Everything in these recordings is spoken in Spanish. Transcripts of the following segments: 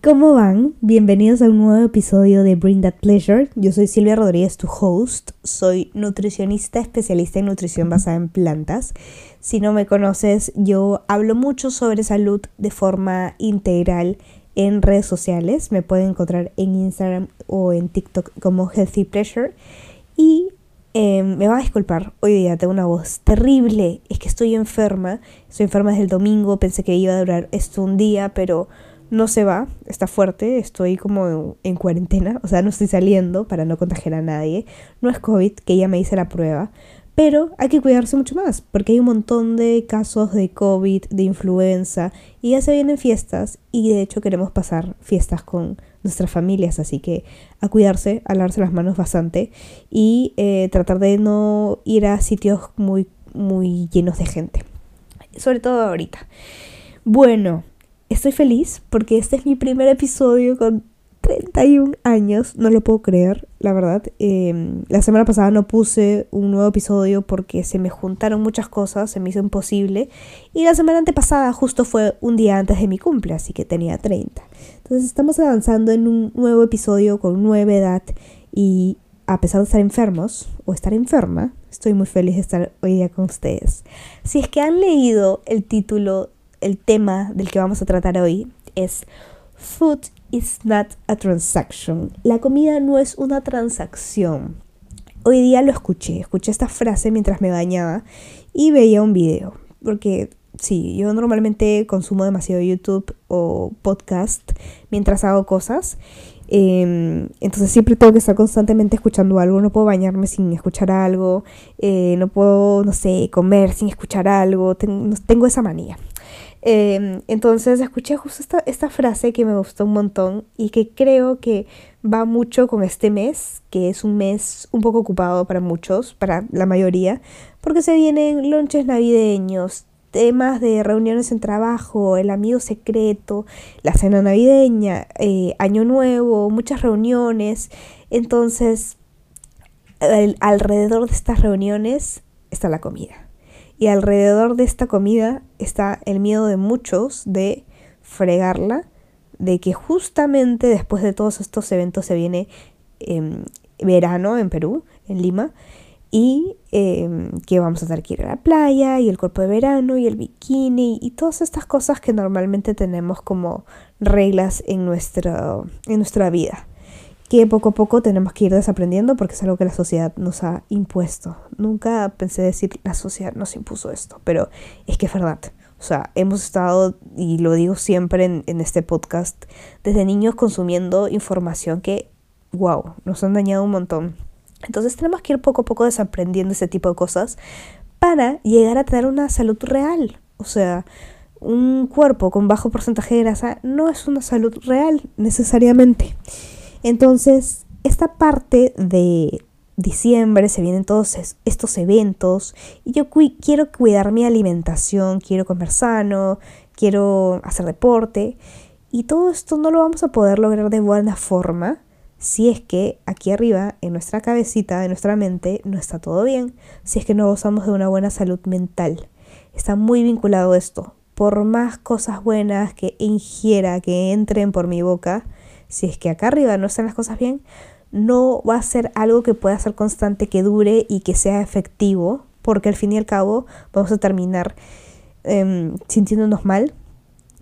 ¿Cómo van? Bienvenidos a un nuevo episodio de Bring That Pleasure. Yo soy Silvia Rodríguez, tu host. Soy nutricionista especialista en nutrición basada en plantas. Si no me conoces, yo hablo mucho sobre salud de forma integral en redes sociales. Me pueden encontrar en Instagram o en TikTok como Healthy Pleasure. Y em, me va a disculpar, hoy día tengo una voz terrible. Es que estoy enferma. Estoy enferma desde el domingo. Pensé que iba a durar esto un día, pero no se va, está fuerte, estoy como en cuarentena, o sea, no estoy saliendo para no contagiar a nadie. No es COVID, que ya me hice la prueba, pero hay que cuidarse mucho más, porque hay un montón de casos de COVID, de influenza, y ya se vienen fiestas, y de hecho queremos pasar fiestas con nuestras familias, así que a cuidarse, a lavarse las manos bastante, y eh, tratar de no ir a sitios muy, muy llenos de gente, sobre todo ahorita. Bueno, estoy feliz porque este es mi primer episodio con 31 años, no lo puedo creer, la verdad. Em, la semana pasada no puse un nuevo episodio porque se me juntaron muchas cosas, se me hizo imposible. Y la semana antepasada justo fue un día antes de mi cumple, así que tenía 30. Entonces estamos avanzando en un nuevo episodio con nueva edad y a pesar de estar enfermos o estar enferma, estoy muy feliz de estar hoy día con ustedes. Si es que han leído el título el tema del que vamos a tratar hoy es Food is not a transaction. La comida no es una transacción. Hoy día lo escuché, escuché esta frase mientras me bañaba y veía un video, porque sí, yo normalmente consumo demasiado YouTube o podcast mientras hago cosas. Em, entonces siempre tengo que estar constantemente escuchando algo. No puedo bañarme sin escuchar algo. Eh, no puedo, no sé, comer sin escuchar algo. tengo esa manía. Em, entonces escuché justo esta, esta frase que me gustó un montón y que creo que va mucho con este mes, que es un mes un poco ocupado para muchos, para la mayoría, porque se vienen lonches navideños, temas de reuniones en trabajo, el amigo secreto, la cena navideña, eh, año nuevo, muchas reuniones. Entonces, alrededor de estas reuniones está la comida. Y alrededor de esta comida está el miedo de muchos de fregarla, de que justamente después de todos estos eventos se viene em, verano en Perú, en Lima, y em, que vamos a tener que ir a la playa y el cuerpo de verano y el bikini y todas estas cosas que normalmente tenemos como reglas en, nuestro, en nuestra vida que poco a poco tenemos que ir desaprendiendo porque es algo que la sociedad nos ha impuesto. Nunca pensé decir la sociedad nos impuso esto, pero es que es verdad. O sea, hemos estado, y lo digo siempre en, en este podcast, desde niños consumiendo información que, wow, nos han dañado un montón. Entonces tenemos que ir poco a poco desaprendiendo ese tipo de cosas para llegar a tener una salud real. O sea, un cuerpo con bajo porcentaje de grasa no es una salud real necesariamente. Entonces, esta parte de diciembre se vienen todos estos eventos y yo quiero cuidar mi alimentación, quiero comer sano, quiero hacer deporte y todo esto no lo vamos a poder lograr de buena forma si es que aquí arriba, en nuestra cabecita, en nuestra mente, no está todo bien, si es que no gozamos de una buena salud mental. Está muy vinculado esto. Por más cosas buenas que ingiera, que entren por mi boca, si es que acá arriba no están las cosas bien, no va a ser algo que pueda ser constante, que dure y que sea efectivo, porque al fin y al cabo vamos a terminar em, sintiéndonos mal,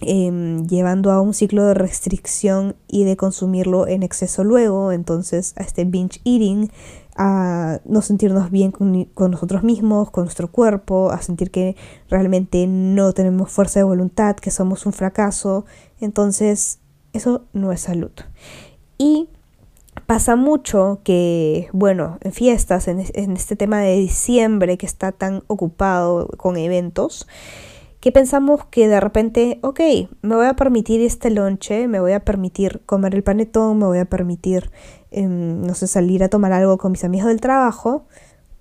em, llevando a un ciclo de restricción y de consumirlo en exceso luego, entonces a este binge eating, a no sentirnos bien con, con, nosotros mismos, con nuestro cuerpo, a sentir que realmente no tenemos fuerza de voluntad, que somos un fracaso. Entonces eso no es salud. Y pasa mucho que, bueno, en fiestas, en, este tema de diciembre que está tan ocupado con eventos, que pensamos que de repente, ok, me voy a permitir este lonche, me voy a permitir comer el panetón, me voy a permitir, em, no sé, salir a tomar algo con mis amigos del trabajo,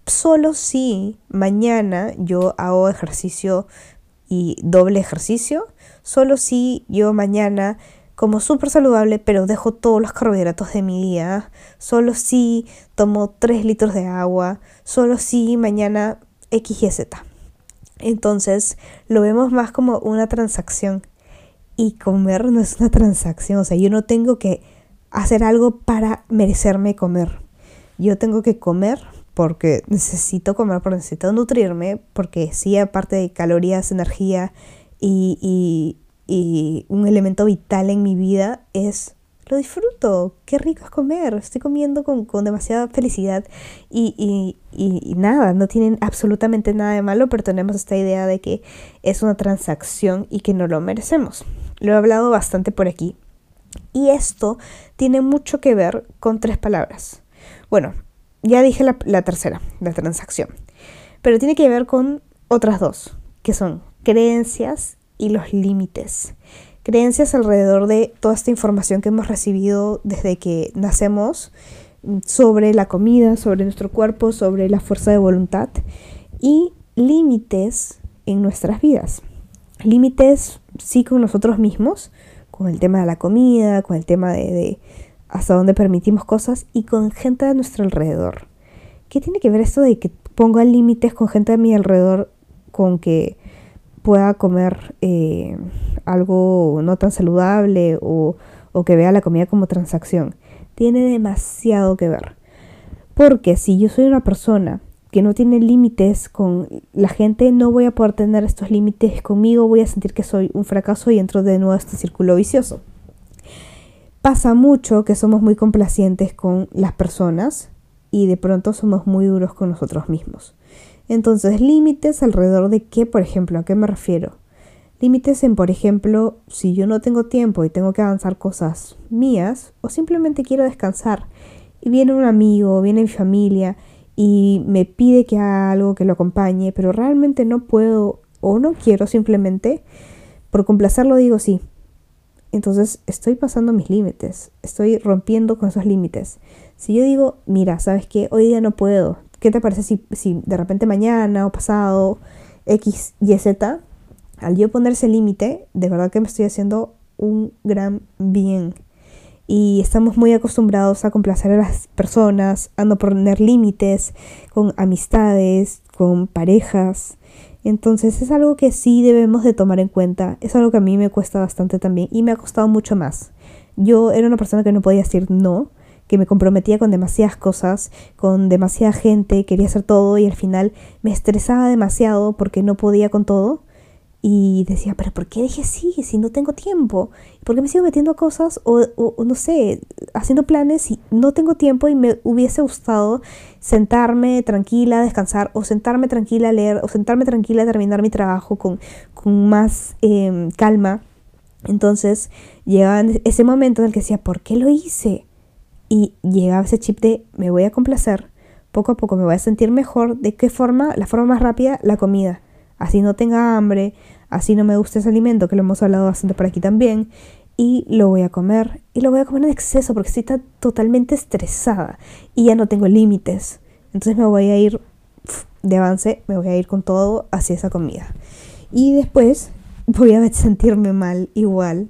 solo si mañana yo hago ejercicio y doble ejercicio, solo si yo mañana como súper saludable, pero dejo todos los carbohidratos de mi día. Solo si tomo 3 litros de agua. Solo si mañana X y Z. Entonces lo vemos más como una transacción. Y comer no es una transacción, o sea, yo no tengo que hacer algo para merecerme comer. Yo tengo que comer porque necesito comer, porque necesito nutrirme, porque sí, aparte de calorías, energía y, y un elemento vital en mi vida es lo disfruto, qué rico es comer, estoy comiendo con, demasiada felicidad y, y, nada, no tienen absolutamente nada de malo, pero tenemos esta idea de que es una transacción y que no lo merecemos. Lo he hablado bastante por aquí. Y esto tiene mucho que ver con tres palabras. Bueno, ya dije la, la tercera, la transacción, pero tiene que ver con otras dos, que son creencias y los límites creencias alrededor de toda esta información que hemos recibido desde que nacemos mm, sobre la comida, sobre nuestro cuerpo, sobre la fuerza de voluntad y límites en nuestras vidas. Límites sí con nosotros mismos, con el tema de la comida, con el tema de, hasta dónde permitimos cosas y con gente a nuestro alrededor. ¿Qué tiene que ver esto de que ponga límites con gente a mi alrededor con que pueda comer eh, algo no tan saludable o, que vea la comida como transacción. Tiene demasiado que ver. Porque si yo soy una persona que no tiene límites con la gente, no voy a poder tener estos límites conmigo, voy a sentir que soy un fracaso y entro de nuevo a este círculo vicioso. Pasa mucho que somos muy complacientes con las personas y de pronto somos muy duros con nosotros mismos. Entonces, límites alrededor de qué, por ejemplo, ¿a qué me refiero? Límites en, por ejemplo, si yo no tengo tiempo y tengo que avanzar cosas mías o simplemente quiero descansar y viene un amigo, viene mi familia y me pide que haga algo que lo acompañe, pero realmente no puedo o no quiero simplemente, por complacerlo digo sí. Entonces estoy pasando mis límites, estoy rompiendo con esos límites. Si yo digo, mira, ¿sabes qué? Hoy día no puedo, ¿Qué te parece si, si de repente mañana o pasado X, Y, Z, al yo ponerse límite, de verdad que me estoy haciendo un gran bien. Y estamos muy acostumbrados a complacer a las personas, a no poner límites con amistades, con parejas. Entonces es algo que sí debemos de tomar en cuenta. Es algo que a mí me cuesta bastante también y me ha costado mucho más. Yo era una persona que no podía decir no que me comprometía con demasiadas cosas, con demasiada gente, quería hacer todo y al final me estresaba demasiado porque no podía con todo. Y decía, pero ¿por qué dije sí si no tengo tiempo? ¿Por qué me sigo metiendo a cosas o, no sé, haciendo planes y no tengo tiempo y me hubiese gustado sentarme tranquila, descansar o sentarme tranquila a leer o sentarme tranquila a terminar mi trabajo con, con más em, calma? Entonces llegaba ese momento en el que decía, ¿por qué lo hice? Y llegaba ese chip de me voy a complacer, poco a poco me voy a sentir mejor, ¿de qué forma? La forma más rápida, la comida. Así no tenga hambre, así no me gusta ese alimento, que lo hemos hablado bastante por aquí también, y lo voy a comer, y lo voy a comer en exceso porque estoy totalmente estresada y ya no tengo límites. Entonces me voy a ir de avance, me voy a ir con todo hacia esa comida. Y después voy a sentirme mal igual,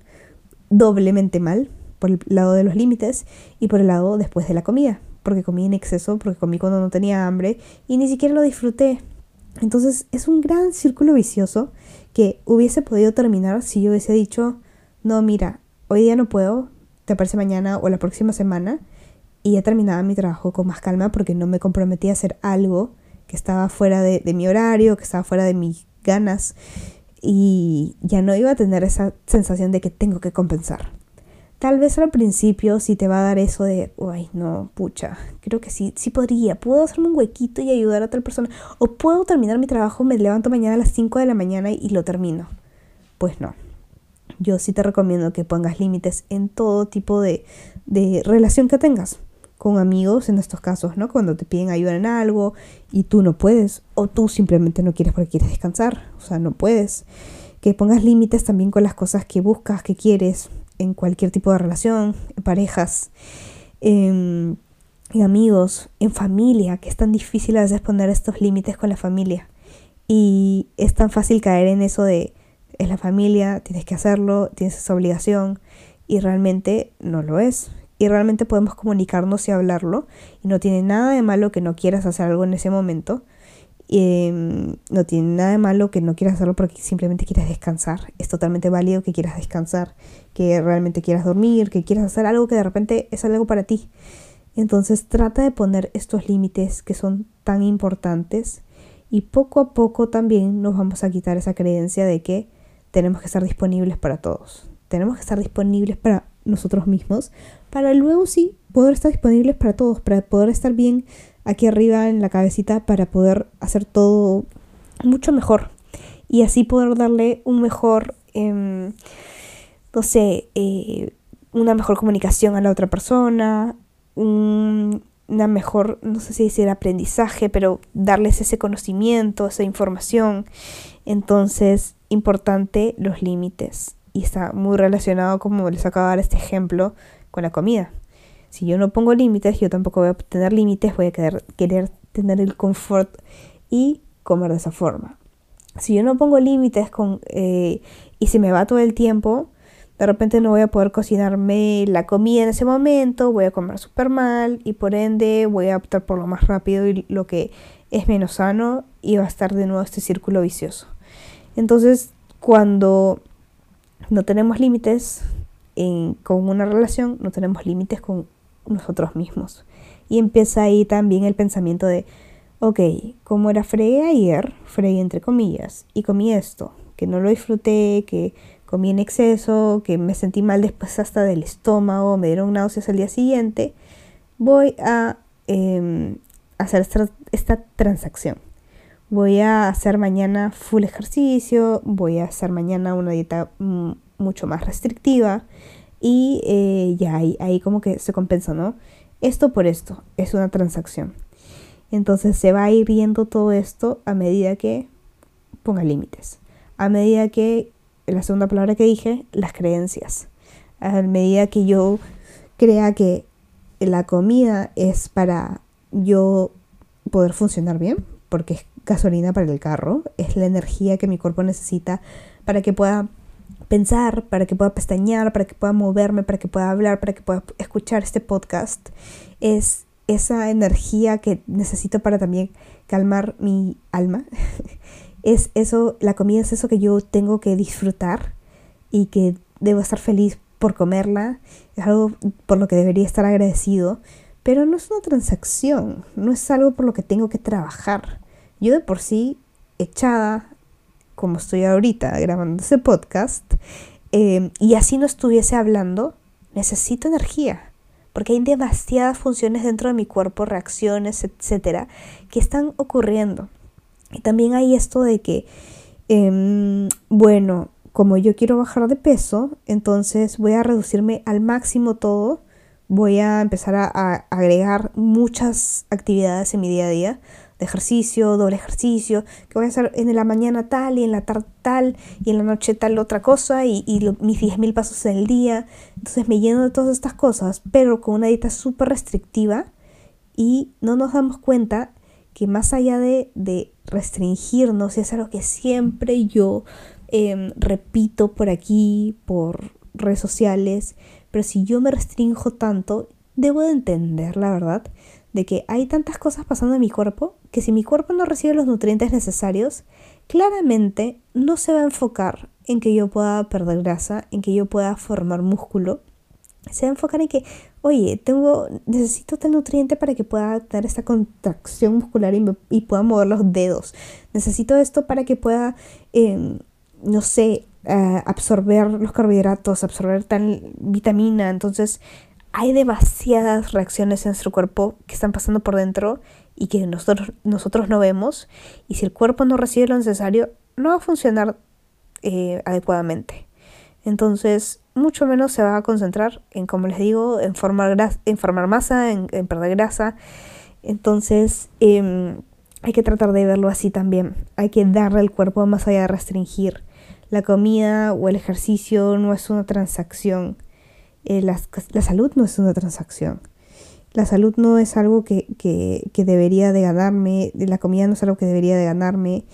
doblemente mal, por el lado de los límites y por el lado después de la comida, porque comí en exceso, porque comí cuando no tenía hambre y ni siquiera lo disfruté. Entonces es un gran círculo vicioso que hubiese podido terminar si yo hubiese dicho, no, mira, hoy día no puedo, te parece mañana o la próxima semana, y ya terminaba mi trabajo con más calma porque no me comprometí a hacer algo que estaba fuera de, de mi horario, que estaba fuera de mis ganas, y ya no iba a tener esa sensación de que tengo que compensar. Tal vez al principio sí te va a dar eso de, ay, no, pucha, creo que sí, sí podría, puedo hacerme un huequito y ayudar a otra persona, o puedo terminar mi trabajo, me levanto mañana a las 5 de la mañana y lo termino. Pues no. Yo sí te recomiendo que pongas límites en todo tipo de, de relación que tengas con amigos en estos casos, ¿no? Cuando te piden ayuda en algo y tú no puedes, o tú simplemente no quieres porque quieres descansar, o sea, no puedes. Que pongas límites también con las cosas que buscas, que quieres, en cualquier tipo de relación, en parejas, en, amigos, en familia, que es tan difícil a veces poner estos límites con la familia. Y es tan fácil caer en eso de es la familia, tienes que hacerlo, tienes esa obligación y realmente no lo es. Y realmente podemos comunicarnos y hablarlo y no tiene nada de malo que no quieras hacer algo en ese momento Em, no tiene nada de malo que no quieras hacerlo porque simplemente quieras descansar. Es totalmente válido que quieras descansar, que realmente quieras dormir, que quieras hacer algo que de repente es algo para ti. Entonces trata de poner estos límites que son tan importantes y poco a poco también nos vamos a quitar esa creencia de que tenemos que estar disponibles para todos. Tenemos que estar disponibles para nosotros mismos para luego sí poder estar disponibles para todos, para poder estar bien aquí arriba en la cabecita para poder hacer todo mucho mejor y así poder darle un mejor, em, no sé, eh, una mejor comunicación a la otra persona, una mejor, no sé si decir aprendizaje, pero darles ese conocimiento, esa información. Entonces, importante los límites. Y está muy relacionado, como les acabo de dar este ejemplo, con la comida. Si yo no pongo límites, yo tampoco voy a tener límites, voy a querer, tener el confort y comer de esa forma. Si yo no pongo límites con, eh, y se me va todo el tiempo, de repente no voy a poder cocinarme la comida en ese momento, voy a comer súper mal y por ende voy a optar por lo más rápido y lo que es menos sano y va a estar de nuevo este círculo vicioso. Entonces, cuando no tenemos límites con una relación, no tenemos límites con nosotros mismos. Y empieza ahí también el pensamiento de, ok, como era fregué ayer, fregué entre comillas, y comí esto, que no lo disfruté, que comí en exceso, que me sentí mal después hasta del estómago, me dieron náuseas al día siguiente, voy a em, hacer esta, esta transacción. Voy a hacer mañana full ejercicio, voy a hacer mañana una dieta mucho más restrictiva, y eh, ya ahí, ahí como que se compensa, ¿no? Esto por esto, es una transacción. Entonces se va a ir viendo todo esto a medida que ponga límites. A medida que, la segunda palabra que dije, las creencias. A medida que yo crea que la comida es para yo poder funcionar bien, porque es gasolina para el carro, es la energía que mi cuerpo necesita para que pueda pensar, para que pueda pestañear, para que pueda moverme, para que pueda hablar, para que pueda escuchar este podcast, es esa energía que necesito para también calmar mi alma. es eso, la comida es eso que yo tengo que disfrutar y que debo estar feliz por comerla, es algo por lo que debería estar agradecido, pero no es una transacción, no es algo por lo que tengo que trabajar. Yo de por sí, echada como estoy ahorita grabando ese podcast, eh, y así no estuviese hablando, necesito energía, porque hay demasiadas funciones dentro de mi cuerpo, reacciones, etcétera, que están ocurriendo. Y también hay esto de que, em, bueno, como yo quiero bajar de peso, entonces voy a reducirme al máximo todo, voy a empezar a agregar muchas actividades en mi día a día de ejercicio, doble ejercicio, que voy a hacer en la mañana tal y en la tarde tal y en la noche tal otra cosa y, y mis 10.000 pasos en el día. Entonces me lleno de todas estas cosas, pero con una dieta súper restrictiva y no nos damos cuenta que más allá de, restringirnos, y es algo que siempre yo em, repito por aquí, por redes sociales, pero si yo me restringo tanto, debo de entender, la verdad, de que hay tantas cosas pasando en mi cuerpo que si mi cuerpo no recibe los nutrientes necesarios, claramente no se va a enfocar en que yo pueda perder grasa, en que yo pueda formar músculo. Se va a enfocar en que, oye, tengo, necesito tal nutriente para que pueda tener esta contracción muscular y, pueda mover los dedos. Necesito esto para que pueda, em, no sé, eh, absorber los carbohidratos, absorber tal vitamina. Entonces, hay demasiadas reacciones en nuestro cuerpo que están pasando por dentro y que nosotros, nosotros no vemos. Y si el cuerpo no recibe lo necesario, no va a funcionar eh, adecuadamente. Entonces, mucho menos se va a concentrar en, como les digo, en formar, en formar masa, en, perder grasa. Entonces, em, hay que tratar de verlo así también. Hay que darle al cuerpo más allá de restringir. La comida o el ejercicio no es una transacción eh, la, salud no es una transacción. La salud no es algo que, debería de ganarme, la comida no es algo que debería de ganarme.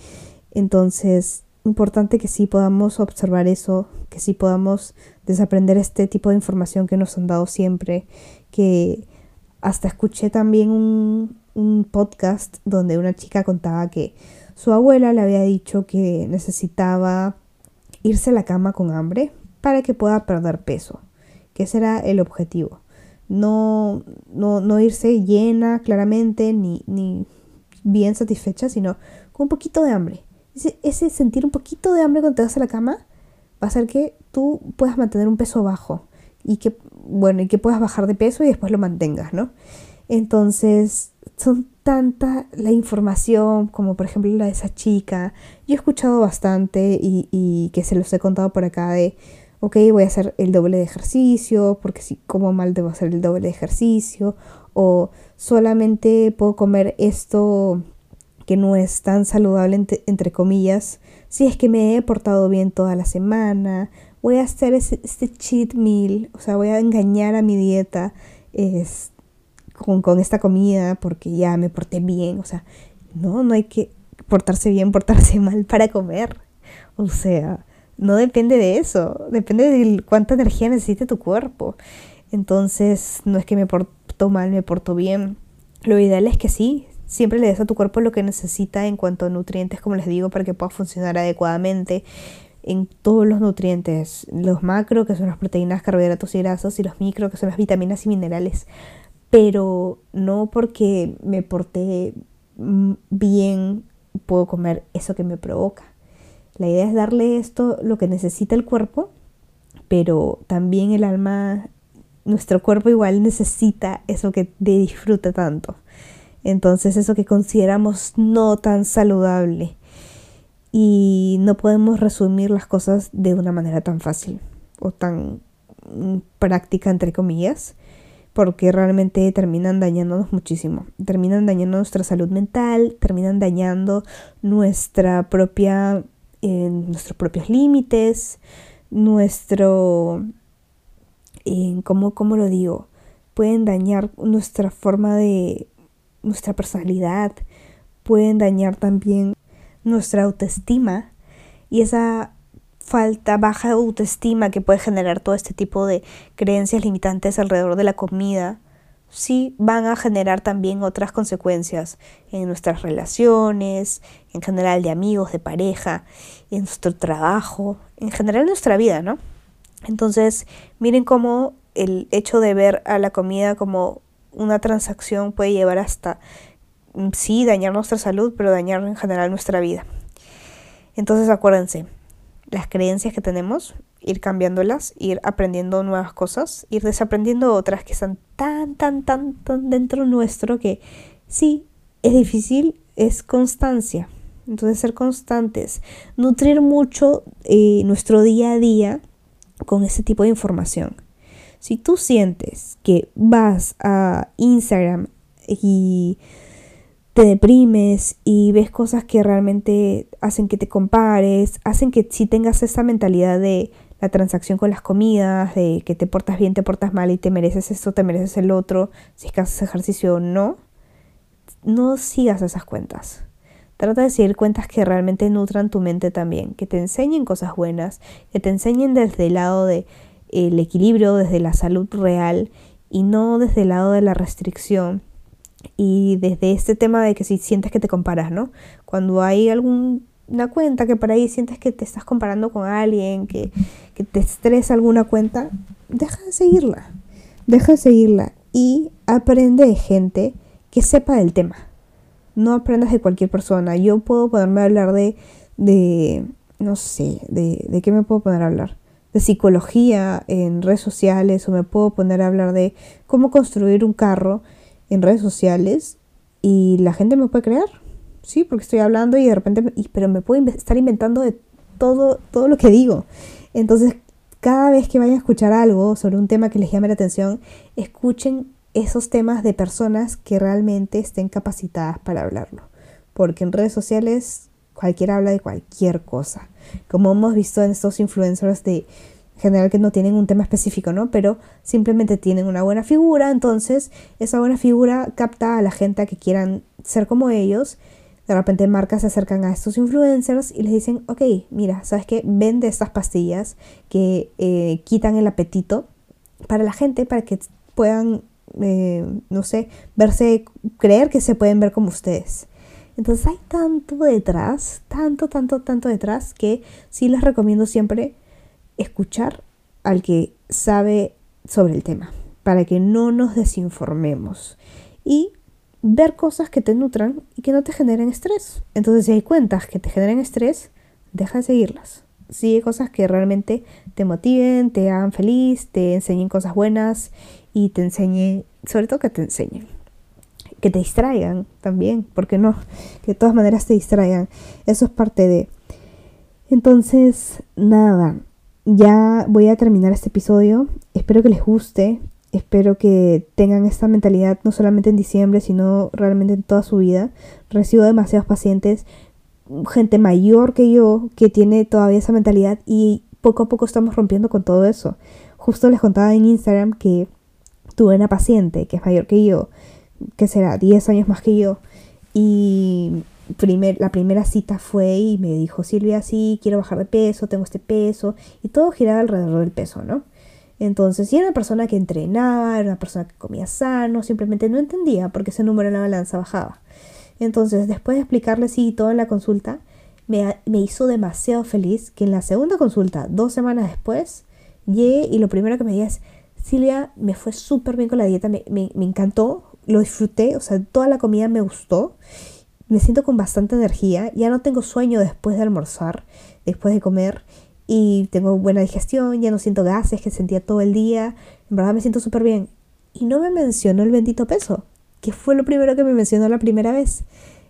Entonces, importante que sí podamos observar eso, que sí podamos desaprender este tipo de información que nos han dado siempre, que hasta escuché también un, un podcast donde una chica contaba que su abuela le había dicho que necesitaba irse a la cama con hambre para que pueda perder peso, que ese era el objetivo. No, no, no irse llena claramente ni, ni bien satisfecha, sino con un poquito de hambre. Ese, sentir un poquito de hambre cuando te vas a la cama va a hacer que tú puedas mantener un peso bajo y que, bueno, y que puedas bajar de peso y después lo mantengas, ¿no? Entonces, son tanta la información como por ejemplo la de esa chica. Yo he escuchado bastante y, y que se los he contado por acá de, ok, voy a hacer el doble de ejercicio, porque si como mal debo hacer el doble de ejercicio, o solamente puedo comer esto que no es tan saludable entre, comillas, si es que me he portado bien toda la semana, voy a hacer este cheat meal, o sea, voy a engañar a mi dieta es, con, con esta comida porque ya me porté bien, o sea, no, no hay que portarse bien, portarse mal para comer, o sea, no depende de eso, depende de cuánta energía necesite tu cuerpo. Entonces, no es que me porto mal, me porto bien. Lo ideal es que sí, siempre le des a tu cuerpo lo que necesita en cuanto a nutrientes, como les digo, para que pueda funcionar adecuadamente en todos los nutrientes, los macro, que son las proteínas, carbohidratos y grasas, y los micro, que son las vitaminas y minerales. Pero no porque me porté bien puedo comer eso que me provoca. La idea es darle esto lo que necesita el cuerpo, pero también el alma, nuestro cuerpo igual necesita eso que disfruta tanto. Entonces eso que consideramos no tan saludable. Y no podemos resumir las cosas de una manera tan fácil o tan mm, práctica, entre comillas, porque realmente terminan dañándonos muchísimo. Terminan dañando nuestra salud mental, terminan dañando nuestra propia en nuestros propios límites, nuestro, ¿cómo, ¿cómo lo digo? Pueden dañar nuestra forma de, nuestra personalidad, pueden dañar también nuestra autoestima y esa falta, baja autoestima que puede generar todo este tipo de creencias limitantes alrededor de la comida sí van a generar también otras consecuencias en nuestras relaciones, en general de amigos, de pareja, en nuestro trabajo, en general en nuestra vida, ¿no? Entonces, miren cómo el hecho de ver a la comida como una transacción puede llevar hasta, mm, sí, dañar nuestra salud, pero dañar en general nuestra vida. Entonces, acuérdense, las creencias que tenemos ir cambiándolas, ir aprendiendo nuevas cosas, ir desaprendiendo otras que están tan, tan, tan, tan dentro nuestro que sí, es difícil, es constancia. Entonces ser constantes, nutrir mucho eh, nuestro día a día con ese tipo de información. Si tú sientes que vas a Instagram y te deprimes y ves cosas que realmente hacen que te compares, hacen que si tengas esa mentalidad de la transacción con las comidas, de que te portas bien, te portas mal y te mereces esto, te mereces el otro, si es que haces ejercicio o no, no sigas esas cuentas. Trata de seguir cuentas que realmente nutran tu mente también, que te enseñen cosas buenas, que te enseñen desde el lado del el equilibrio, desde la salud real y no desde el lado de la restricción y desde este tema de que si sientes que te comparas, ¿no? Cuando hay algún una cuenta que por ahí sientes que te estás comparando con alguien, que, te estresa alguna cuenta, deja de seguirla. Deja de seguirla y aprende de gente que sepa del tema. No aprendas de cualquier persona. Yo puedo ponerme a hablar de, de no sé, de, de qué me puedo poner a hablar. De psicología en redes sociales o me puedo poner a hablar de cómo construir un carro en redes sociales y la gente me puede creer sí, porque estoy hablando y de repente, pero me puedo estar inventando de todo, todo lo que digo. Entonces, cada vez que vayan a escuchar algo sobre un tema que les llame la atención, escuchen esos temas de personas que realmente estén capacitadas para hablarlo. Porque en redes sociales cualquiera habla de cualquier cosa. Como hemos visto en estos influencers de general que no tienen un tema específico, ¿no? Pero simplemente tienen una buena figura, entonces esa buena figura capta a la gente a que quieran ser como ellos de repente marcas se acercan a estos influencers y les dicen, ok, mira, ¿sabes qué? Vende estas pastillas que eh, quitan el apetito para la gente, para que puedan eh, no sé, verse, creer que se pueden ver como ustedes. Entonces hay tanto detrás, tanto, tanto, tanto detrás que sí les recomiendo siempre escuchar al que sabe sobre el tema, para que no nos desinformemos y ver cosas que te nutran y que no te generen estrés. Entonces si hay cuentas que te generen estrés, deja de seguirlas. Sigue cosas que realmente te motiven, te hagan feliz, te enseñen cosas buenas y te enseñen, sobre todo que te enseñen que te distraigan también, porque no, que de todas maneras te distraigan. Eso es parte de... Entonces, nada, ya voy a terminar este episodio. Espero que les guste, espero que tengan esta mentalidad no solamente en diciembre, sino realmente en toda su vida. Recibo demasiados pacientes, gente mayor que yo, que tiene todavía esa mentalidad y poco a poco estamos rompiendo con todo eso. Justo les contaba en Instagram que tuve una paciente que es mayor que yo, que será 10 años más que yo. Y la primera cita fue y me dijo, Silvia, sí, quiero bajar de peso, tengo este peso. Y todo giraba alrededor del peso, ¿no? Entonces, si era una persona que entrenaba, era una persona que comía sano, simplemente no entendía por qué ese número en la balanza bajaba. Entonces, después de explicarle sí todo en la consulta, me, me, hizo demasiado feliz que en la segunda consulta, dos semanas después, llegué y lo primero que me decía es, Silvia, me fue súper bien con la dieta, me, me, me encantó, lo disfruté, o sea, toda la comida me gustó. Me siento con bastante energía, ya no tengo sueño después de almorzar, después de comer y tengo buena digestión, ya no siento gases que sentía todo el día, en verdad me siento súper bien. Y no me mencionó el bendito peso, que fue lo primero que me mencionó la primera vez.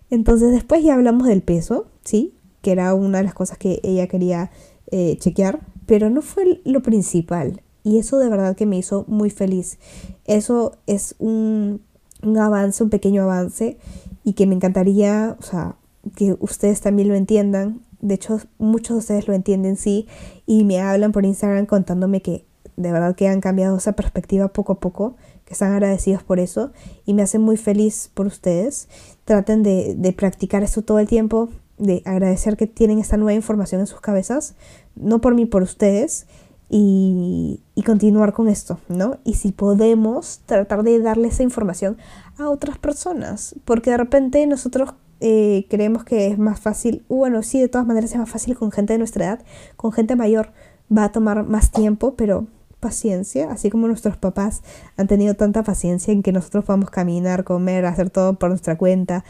Entonces después ya hablamos del peso, ¿sí? Que era una de las cosas que ella quería eh, chequear, pero no fue lo principal. Y eso de verdad que me hizo muy feliz. Eso es un un avance, un pequeño avance y que me encantaría, o sea, que ustedes también lo entiendan. De hecho, muchos de ustedes lo entienden, sí, y me hablan por Instagram contándome que de verdad que han cambiado esa perspectiva poco a poco, que están agradecidos por eso y me hacen muy feliz por ustedes. Traten de, de practicar esto todo el tiempo, de agradecer que tienen esta nueva información en sus cabezas, no por mí, por ustedes, y, continuar con esto, ¿no? Y si podemos tratar de darle esa información a otras personas, porque de repente nosotros eh, creemos que es más fácil, bueno, sí, de todas maneras es más fácil con gente de nuestra edad, con gente mayor va a tomar más tiempo, pero paciencia, así como nuestros papás han tenido tanta paciencia en que nosotros podamos caminar, comer, hacer todo por nuestra cuenta,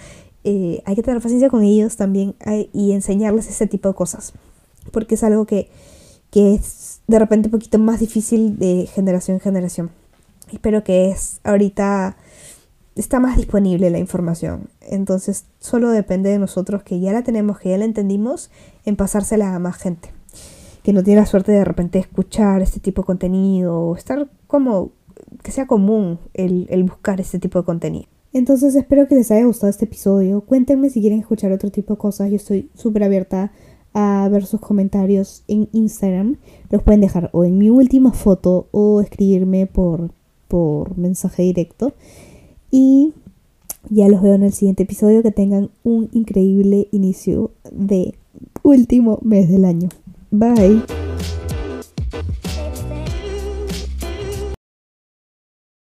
eh, hay que tener paciencia con ellos también y enseñarles ese tipo de cosas, porque es algo que, que es de repente un poquito más difícil de generación en generación. Espero que es ahorita está más disponible la información. Entonces solo depende de nosotros que ya la tenemos, que ya la entendimos, en pasársela a más gente. Que no tiene la suerte de repente escuchar este tipo de contenido o estar como que sea común el, el buscar este tipo de contenido. Entonces espero que les haya gustado este episodio. Cuéntenme si quieren escuchar otro tipo de cosas. Yo estoy súper abierta a ver sus comentarios en Instagram. Los pueden dejar o en mi última foto o escribirme por, por mensaje directo. Y ya los veo en el siguiente episodio. Que tengan un increíble inicio de último mes del año. Bye.